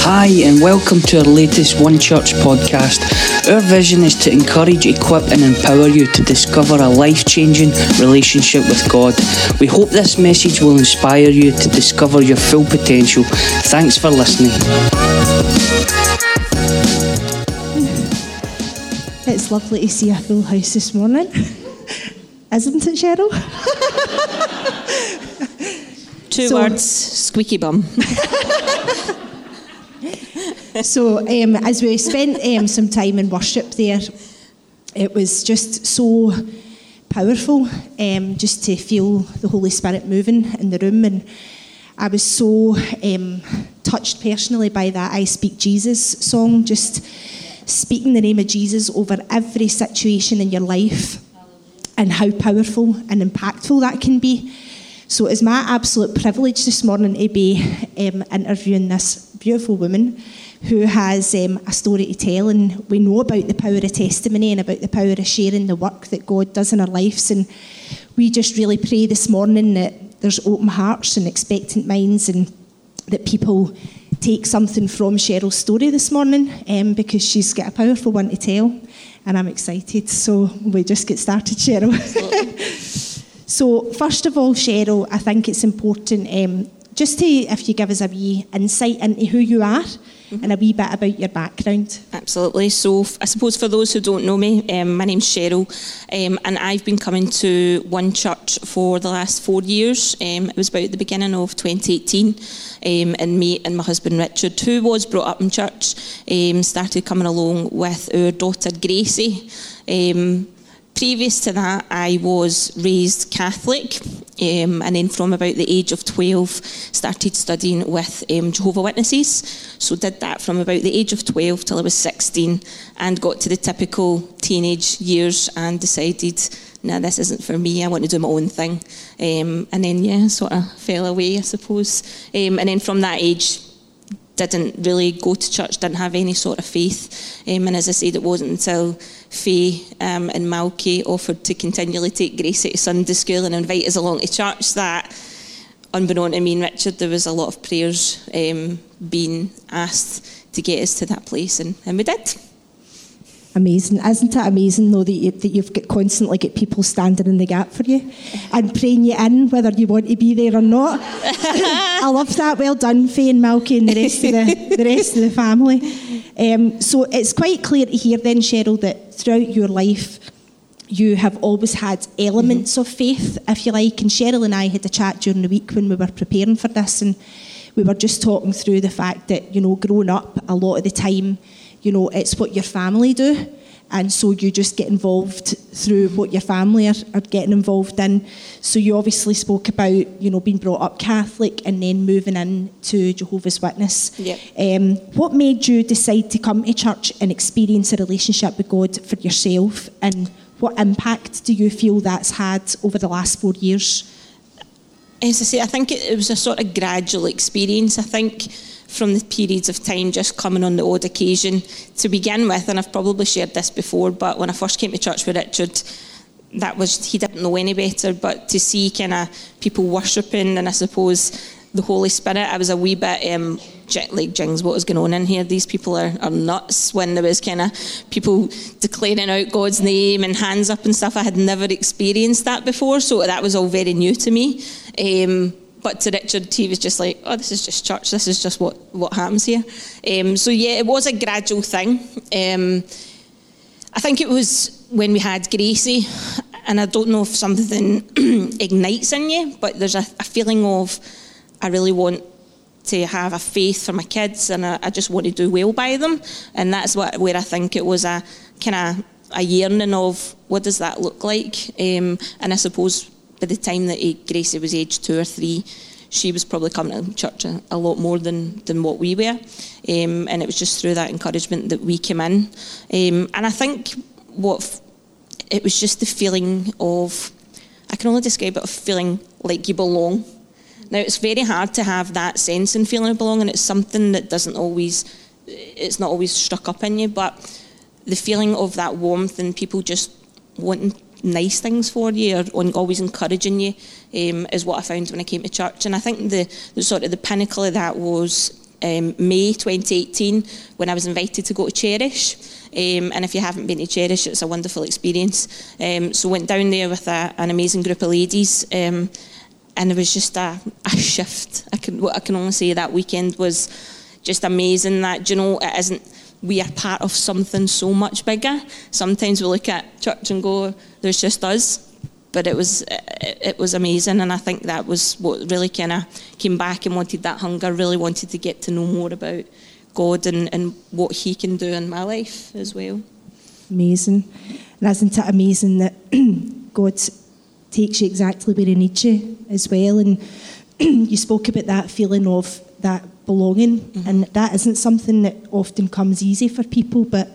Hi, and welcome to our latest One Church podcast. Our vision is to encourage, equip, and empower you to discover a life changing relationship with God. We hope this message will inspire you to discover your full potential. Thanks for listening. It's lovely to see a full house this morning, isn't it, Cheryl? Two So- words, squeaky bum. So, um, as we spent um, some time in worship there, it was just so powerful um, just to feel the Holy Spirit moving in the room. And I was so um, touched personally by that I Speak Jesus song, just speaking the name of Jesus over every situation in your life and how powerful and impactful that can be. So it's my absolute privilege this morning to be um, interviewing this beautiful woman who has um, a story to tell, and we know about the power of testimony and about the power of sharing the work that God does in our lives. And we just really pray this morning that there's open hearts and expectant minds, and that people take something from Cheryl's story this morning um, because she's got a powerful one to tell, and I'm excited. So we just get started, Cheryl. So, first of all, Cheryl, I think it's important um, just to, if you give us a wee insight into who you are and a wee bit about your background. Absolutely. So, I suppose for those who don't know me, um, my name's Cheryl, um, and I've been coming to One Church for the last four years. Um, it was about the beginning of 2018, um, and me and my husband Richard, who was brought up in church, um, started coming along with our daughter Gracie. Previous to that, I was raised Catholic, um, and then from about the age of 12, started studying with um, Jehovah Witnesses. So did that from about the age of 12 till I was 16, and got to the typical teenage years and decided, no, this isn't for me. I want to do my own thing. Um, and then yeah, sort of fell away, I suppose. Um, and then from that age, didn't really go to church, didn't have any sort of faith. Um, and as I said, it wasn't until Faye um, and Malky offered to continually take Gracie to Sunday school and invite us along to church that, unbeknown to me and Richard, there was a lot of prayers um, being asked to get us to that place, and, and we did. Amazing, isn't it amazing though that, you, that you've got constantly got people standing in the gap for you and praying you in whether you want to be there or not. I love that. Well done, Faye and Malky and the rest of the, the rest of the family. Um, so it's quite clear hear then, Cheryl, that throughout your life you have always had elements of faith, if you like. And Cheryl and I had a chat during the week when we were preparing for this, and we were just talking through the fact that you know, growing up, a lot of the time, you know, it's what your family do. And so you just get involved through what your family are, are getting involved in. So you obviously spoke about, you know, being brought up Catholic and then moving in to Jehovah's Witness. Yep. Um, what made you decide to come to church and experience a relationship with God for yourself? And what impact do you feel that's had over the last four years? As I say, I think it, it was a sort of gradual experience. I think from the periods of time just coming on the odd occasion to begin with, and I've probably shared this before, but when I first came to church with Richard, that was he didn't know any better, but to see kind of people worshipping and I suppose the Holy Spirit, I was a wee bit um, like jings, what was going on in here? These people are, are nuts. When there was kind of people declaring out God's name and hands up and stuff, I had never experienced that before, so that was all very new to me. Um, but to Richard, he was just like, "Oh, this is just church. This is just what what happens here." Um, so yeah, it was a gradual thing. Um, I think it was when we had Gracie, and I don't know if something ignites in you, but there's a, a feeling of I really want to have a faith for my kids, and I, I just want to do well by them, and that's what where I think it was a kind of a yearning of what does that look like, um, and I suppose by the time that eh, Gracie was aged two or three, she was probably coming to church a, a lot more than, than what we were. Um, and it was just through that encouragement that we came in. Um, and I think what f- it was just the feeling of, I can only describe it of feeling like you belong. Now, it's very hard to have that sense and feeling of belonging. It's something that doesn't always, it's not always struck up in you, but the feeling of that warmth and people just wanting nice things for you or always encouraging you um, is what I found when I came to church. And I think the, the sort of the pinnacle of that was um, May 2018 when I was invited to go to Cherish. Um, and if you haven't been to Cherish, it's a wonderful experience. Um, so went down there with a, an amazing group of ladies, um, and there was just a, a shift. I can what I can only say that weekend was just amazing. That you know it isn't. We are part of something so much bigger. Sometimes we look at church and go, "There's just us," but it was it, was amazing, and I think that was what really kind of came back and wanted that hunger. Really wanted to get to know more about God and, and what He can do in my life as well. Amazing. And isn't it amazing that God takes you exactly where He needs you as well? And you spoke about that feeling of that belonging, mm-hmm. and that isn't something that often comes easy for people, but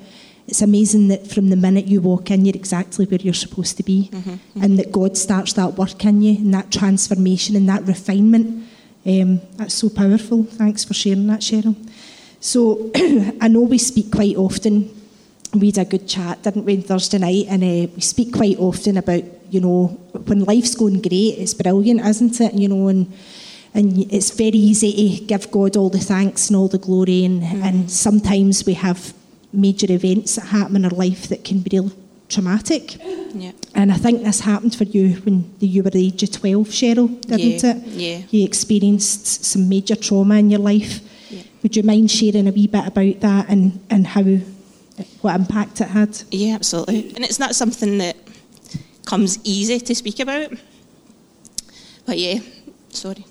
it's amazing that from the minute you walk in, you're exactly where you're supposed to be, mm-hmm. Mm-hmm. and that God starts that work in you, and that transformation and that refinement. Um, that's so powerful. Thanks for sharing that, Cheryl. So I know we speak quite often. We had a good chat, didn't we, on Thursday night? And uh, we speak quite often about, you know, when life's going great, it's brilliant, isn't it? You know, and and it's very easy to give God all the thanks and all the glory. And, mm. and sometimes we have major events that happen in our life that can be real traumatic. Yeah. And I think this happened for you when you were the age of 12, Cheryl, didn't yeah. it? Yeah. You experienced some major trauma in your life. Yeah. Would you mind sharing a wee bit about that and, and how what impact it had? Yeah, absolutely. And it's not something that comes easy to speak about. But yeah, sorry.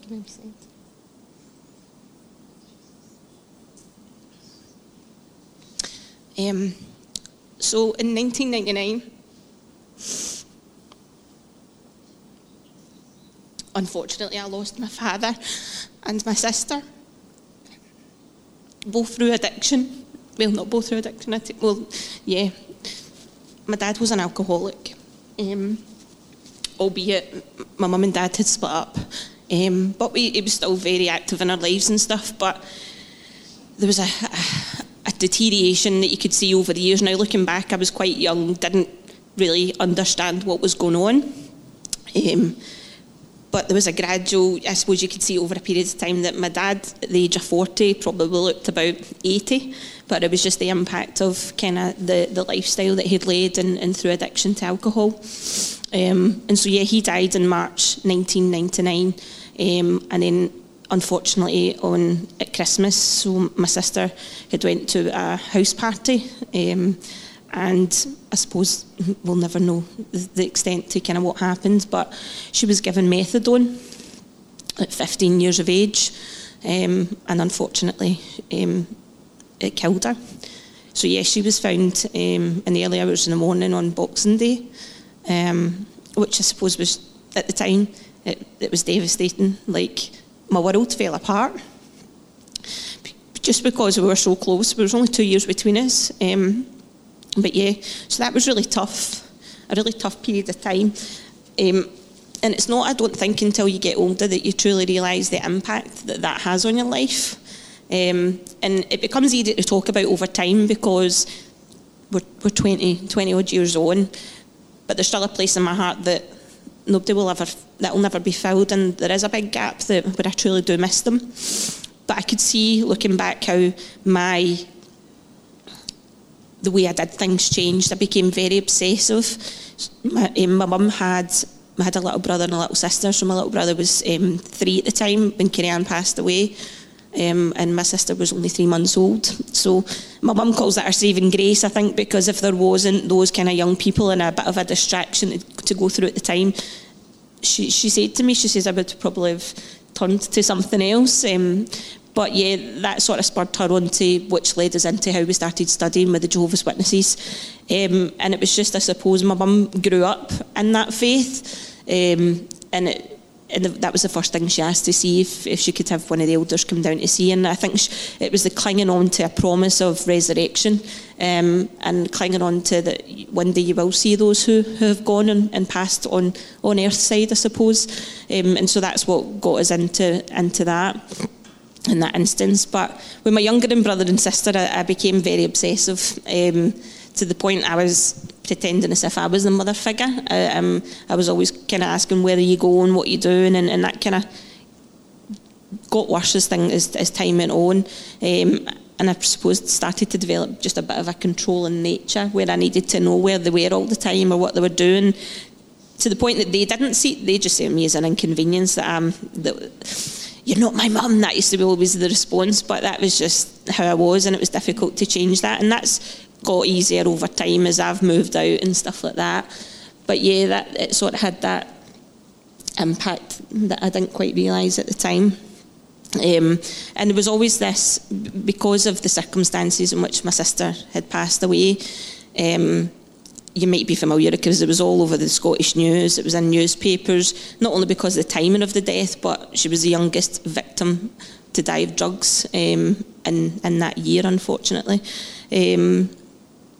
Um, so in 1999, unfortunately, I lost my father and my sister both through addiction. Well, not both through addiction. Well, yeah. My dad was an alcoholic, um, albeit my mum and dad had split up. Um, but we, he was still very active in our lives and stuff. But there was a, a, a deterioration that you could see over the years. Now, looking back, I was quite young, didn't really understand what was going on. Um, but there was a gradual, I suppose you could see over a period of time that my dad, at the age of 40, probably looked about 80, but it was just the impact of kind of the, the lifestyle that he'd led and, and through addiction to alcohol. Um, and so, yeah, he died in March 1999, um, and then unfortunately on at Christmas, so my sister had went to a house party. Um, and I suppose we'll never know the extent to kind of what happened, but she was given methadone at 15 years of age, um, and unfortunately, um, it killed her. So yes, she was found um, in the early hours in the morning on Boxing Day, um, which I suppose was at the time it, it was devastating. Like my world fell apart just because we were so close. There was only two years between us. Um, but yeah, so that was really tough, a really tough period of time. Um, and it's not, I don't think, until you get older that you truly realise the impact that that has on your life. Um, and it becomes easy to talk about over time because we're, we're 20, 20 odd years on, but there's still a place in my heart that nobody will ever, that will never be filled, and there is a big gap that where I truly do miss them. But I could see, looking back, how my the way I did things changed. I became very obsessive. My, um, my mum had I had a little brother and a little sister, so my little brother was um, three at the time when Carrie passed away. Um, and my sister was only three months old. So my mum calls that her saving grace, I think, because if there wasn't those kind of young people and a bit of a distraction to, to go through at the time, she, she said to me, she says, I would probably have turned to something else. Um, but yeah, that sort of spurred her on to which led us into how we started studying with the Jehovah's Witnesses. Um, and it was just, I suppose, my mum grew up in that faith. Um, and it, and that was the first thing she asked to see if, if she could have one of the elders come down to see. And I think she, it was the clinging on to a promise of resurrection um, and clinging on to that one day you will see those who, who have gone and, and passed on on earth side, I suppose. Um, and so that's what got us into into that in that instance. But with my younger brother and sister, I, I became very obsessive um, to the point I was pretending as if I was the mother figure. I, um, I was always kind of asking, where are you going, what are you doing, and, and that kind of got worse as, thing, as, as time went on. Um, and I suppose started to develop just a bit of a controlling nature where I needed to know where they were all the time or what they were doing to the point that they didn't see they just see me as an inconvenience that I'm that you're not my mum that used to be always the response but that was just how I was and it was difficult to change that and that's got easier over time as I've moved out and stuff like that but yeah that it sort of had that impact that I didn't quite realise at the time um, and there was always this, because of the circumstances in which my sister had passed away. Um, you might be familiar because it was all over the Scottish news. It was in newspapers, not only because of the timing of the death, but she was the youngest victim to die of drugs um, in, in that year, unfortunately. Um,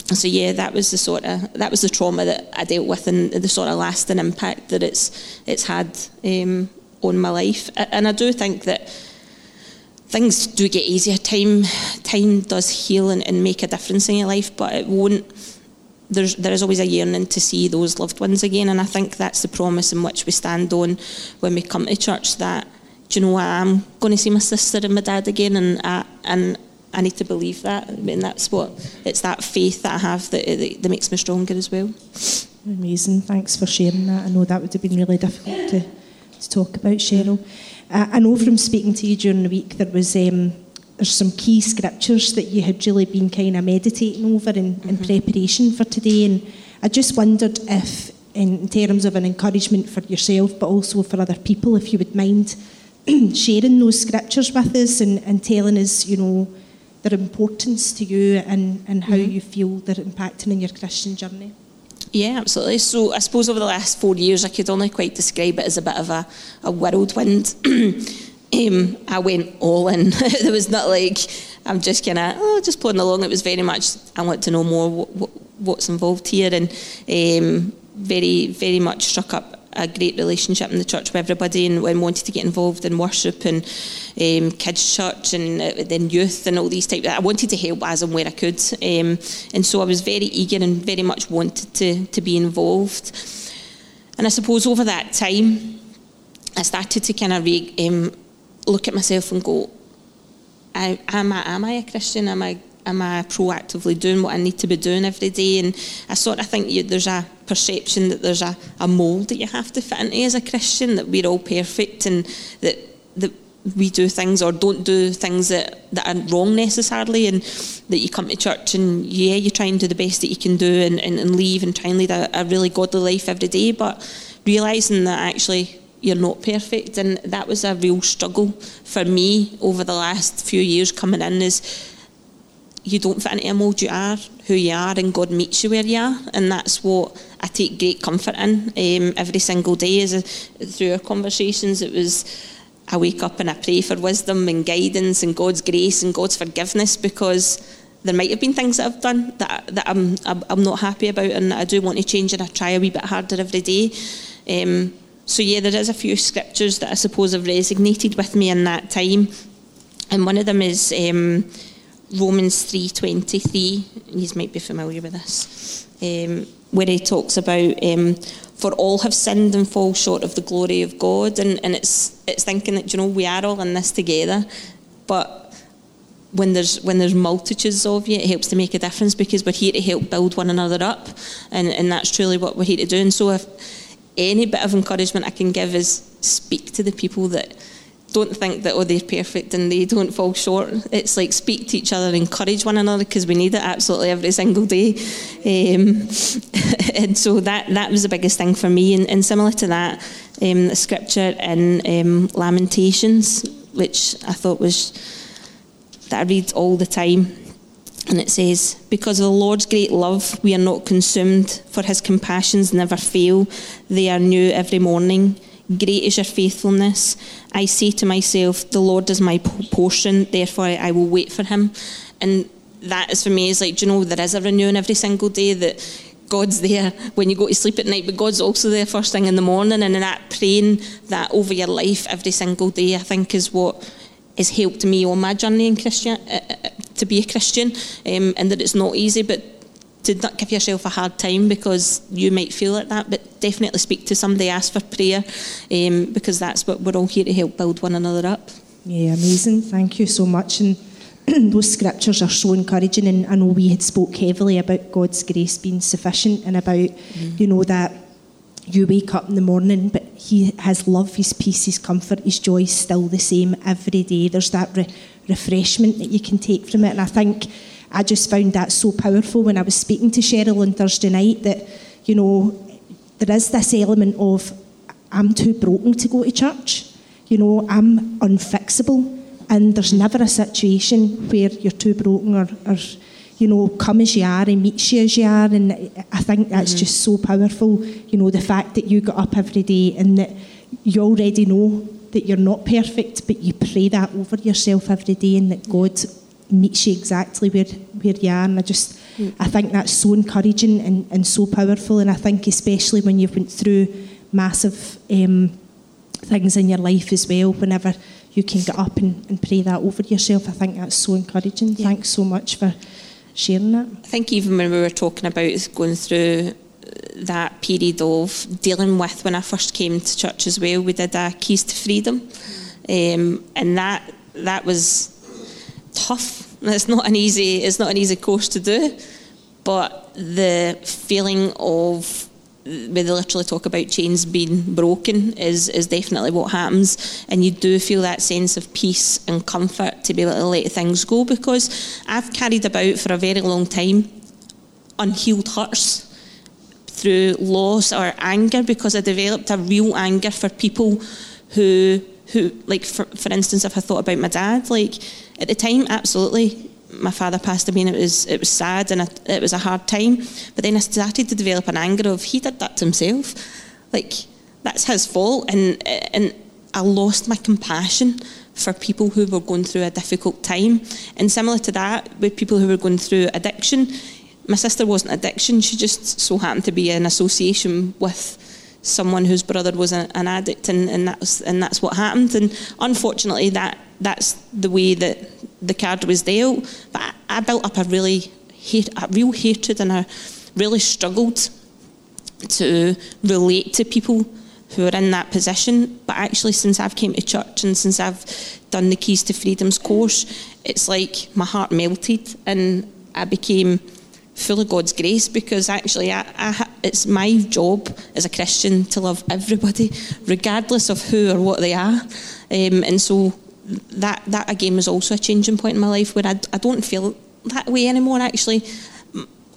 so yeah, that was the sort of that was the trauma that I dealt with and the sort of lasting impact that it's it's had um, on my life. And I do think that things do get easier. Time time does heal and, and make a difference in your life, but it won't. There's, there is always a yearning to see those loved ones again, and I think that's the promise in which we stand on when we come to church. That do you know I'm going to see my sister and my dad again, and I, and I need to believe that. I mean, that's what it's that faith that I have that, that, that makes me stronger as well. Amazing. Thanks for sharing that. I know that would have been really difficult to, to talk about, Cheryl. Uh, I know from speaking to you during the week there was um, there's some key scriptures that you had really been kind of meditating over in, mm-hmm. in preparation for today, and I just wondered if, in terms of an encouragement for yourself, but also for other people, if you would mind sharing those scriptures with us and, and telling us, you know, their importance to you and, and how mm-hmm. you feel they're impacting in your Christian journey. Yeah, absolutely. So I suppose over the last four years, I could only quite describe it as a bit of a, a whirlwind. um, I went all in. there was not like I'm just kind of oh, just plodding along. It was very much I want to know more what, what, what's involved here, and um, very very much struck up a great relationship in the church with everybody and, and wanted to get involved in worship and um, kids' church and uh, then youth and all these types. I wanted to help as and where I could. Um, and so I was very eager and very much wanted to, to be involved. And I suppose over that time, I started to kind of re- um, look at myself and go, I, am, I, am I a Christian? Am I am I proactively doing what I need to be doing every day? And I sort of think you, there's a perception that there's a, a mould that you have to fit into as a Christian, that we're all perfect and that, that we do things or don't do things that, that are wrong necessarily and that you come to church and yeah, you try and do the best that you can do and, and, and leave and try and lead a, a really godly life every day, but realising that actually you're not perfect and that was a real struggle for me over the last few years coming in is you don't fit into a mould, you are who you are, and God meets you where you are, and that's what I take great comfort in um, every single day. As a, through our conversations, it was I wake up and I pray for wisdom and guidance and God's grace and God's forgiveness because there might have been things that I've done that, that I'm, I'm not happy about and I do want to change and I try a wee bit harder every day. Um, so yeah, there is a few scriptures that I suppose have resonated with me in that time, and one of them is. Um, Romans 3.23, you might be familiar with this, um, where he talks about, um, for all have sinned and fall short of the glory of God. And, and it's, it's thinking that, you know, we are all in this together, but when there's when there's multitudes of you, it helps to make a difference because we're here to help build one another up, and, and that's truly what we're here to do. And so, if any bit of encouragement I can give is speak to the people that don't think that oh they're perfect and they don't fall short. It's like speak to each other, encourage one another because we need it absolutely every single day. Um, and so that that was the biggest thing for me. And, and similar to that, um, the scripture in um, Lamentations, which I thought was that I read all the time. And it says, Because of the Lord's great love, we are not consumed, for his compassions never fail. They are new every morning. Great is your faithfulness. I say to myself, The Lord is my portion, therefore I will wait for him. And that is for me is like, do you know, there is a renewing every single day that God's there when you go to sleep at night, but God's also there first thing in the morning. And in that praying that over your life every single day, I think is what has helped me on my journey in Christian uh, uh, to be a Christian, um, and that it's not easy, but to not give yourself a hard time because you might feel like that, but definitely speak to somebody, ask for prayer, um, because that's what we're all here to help build one another up. Yeah, amazing. Thank you so much. And those scriptures are so encouraging. And I know we had spoke heavily about God's grace being sufficient and about, mm-hmm. you know, that you wake up in the morning, but He has love, His peace, His comfort, His joy still the same every day. There's that re- refreshment that you can take from it. And I think I just found that so powerful when I was speaking to Cheryl on Thursday night that, you know, there is this element of I'm too broken to go to church. You know, I'm unfixable. And there's never a situation where you're too broken or, or you know, come as you are and meet you as you are. And I think that's mm-hmm. just so powerful. You know, the fact that you got up every day and that you already know that you're not perfect, but you pray that over yourself every day and that God meets you exactly where, where you are. And I just, mm. I think that's so encouraging and, and so powerful. And I think especially when you've went through massive um, things in your life as well, whenever you can get up and, and pray that over yourself, I think that's so encouraging. Yeah. Thanks so much for sharing that. I think even when we were talking about going through that period of dealing with when I first came to church as well, we did a Keys to Freedom. Um, and that that was tough. It's not an easy it's not an easy course to do, but the feeling of they literally talk about chains being broken is is definitely what happens, and you do feel that sense of peace and comfort to be able to let things go. Because I've carried about for a very long time unhealed hurts through loss or anger because I developed a real anger for people who who like for, for instance if I thought about my dad like at the time absolutely my father passed away and it was it was sad and it was a hard time. But then I started to develop an anger of he did that to himself. Like that's his fault and and I lost my compassion for people who were going through a difficult time. And similar to that with people who were going through addiction my sister wasn't addiction she just so happened to be in association with someone whose brother was an addict and, and that's and that's what happened. And unfortunately that that's the way that the card was dealt. But I, I built up a really hate, a real hatred and I really struggled to relate to people who are in that position. But actually since I've came to church and since I've done the Keys to Freedom's course it's like my heart melted and I became full of God's grace because actually I, I, it's my job as a Christian to love everybody, regardless of who or what they are. Um, and so that, that again was also a changing point in my life where I, I don't feel that way anymore. Actually,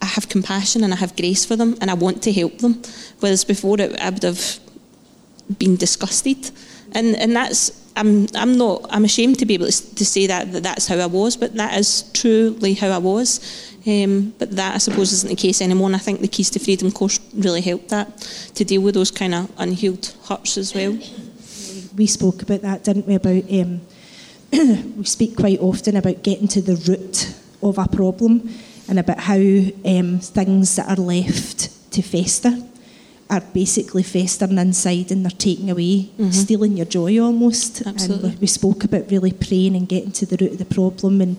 I have compassion and I have grace for them and I want to help them. Whereas before it, I would have been disgusted. And, and that's I'm, I'm not I'm ashamed to be able to, to say that, that that's how I was, but that is truly how I was. Um, but that, I suppose, isn't the case anymore. And I think the Keys to Freedom course really helped that to deal with those kind of unhealed hurts as well. We spoke about that, didn't we? About um, we speak quite often about getting to the root of a problem and about how um, things that are left to fester are basically festering inside and they're taking away, mm-hmm. stealing your joy almost. Absolutely. And we spoke about really praying and getting to the root of the problem and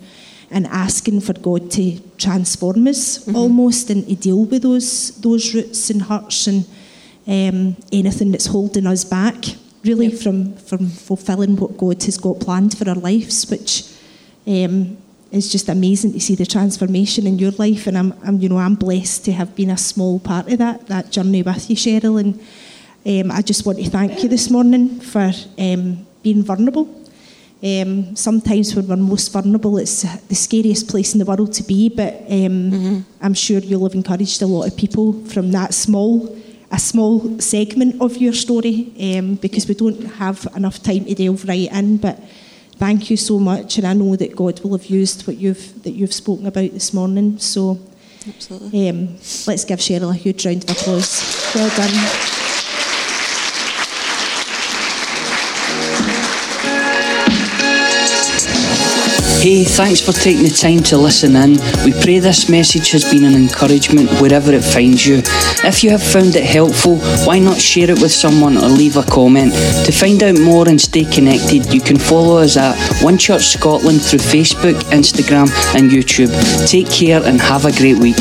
and asking for God to transform us mm-hmm. almost and to deal with those those roots and hurts and um, anything that's holding us back really yep. from from fulfilling what God has got planned for our lives, which um, is just amazing to see the transformation in your life. And I'm, I'm, you know I'm blessed to have been a small part of that that journey with you, Cheryl. And um, I just want to thank you this morning for um, being vulnerable um, sometimes when we're most vulnerable, it's the scariest place in the world to be. But um, mm-hmm. I'm sure you'll have encouraged a lot of people from that small, a small segment of your story, um, because we don't have enough time to delve right in. But thank you so much, and I know that God will have used what you've that you've spoken about this morning. So, absolutely, um, let's give Cheryl a huge round of applause. Well done. Hey, thanks for taking the time to listen in. We pray this message has been an encouragement wherever it finds you. If you have found it helpful, why not share it with someone or leave a comment? To find out more and stay connected, you can follow us at One Church Scotland through Facebook, Instagram, and YouTube. Take care and have a great week.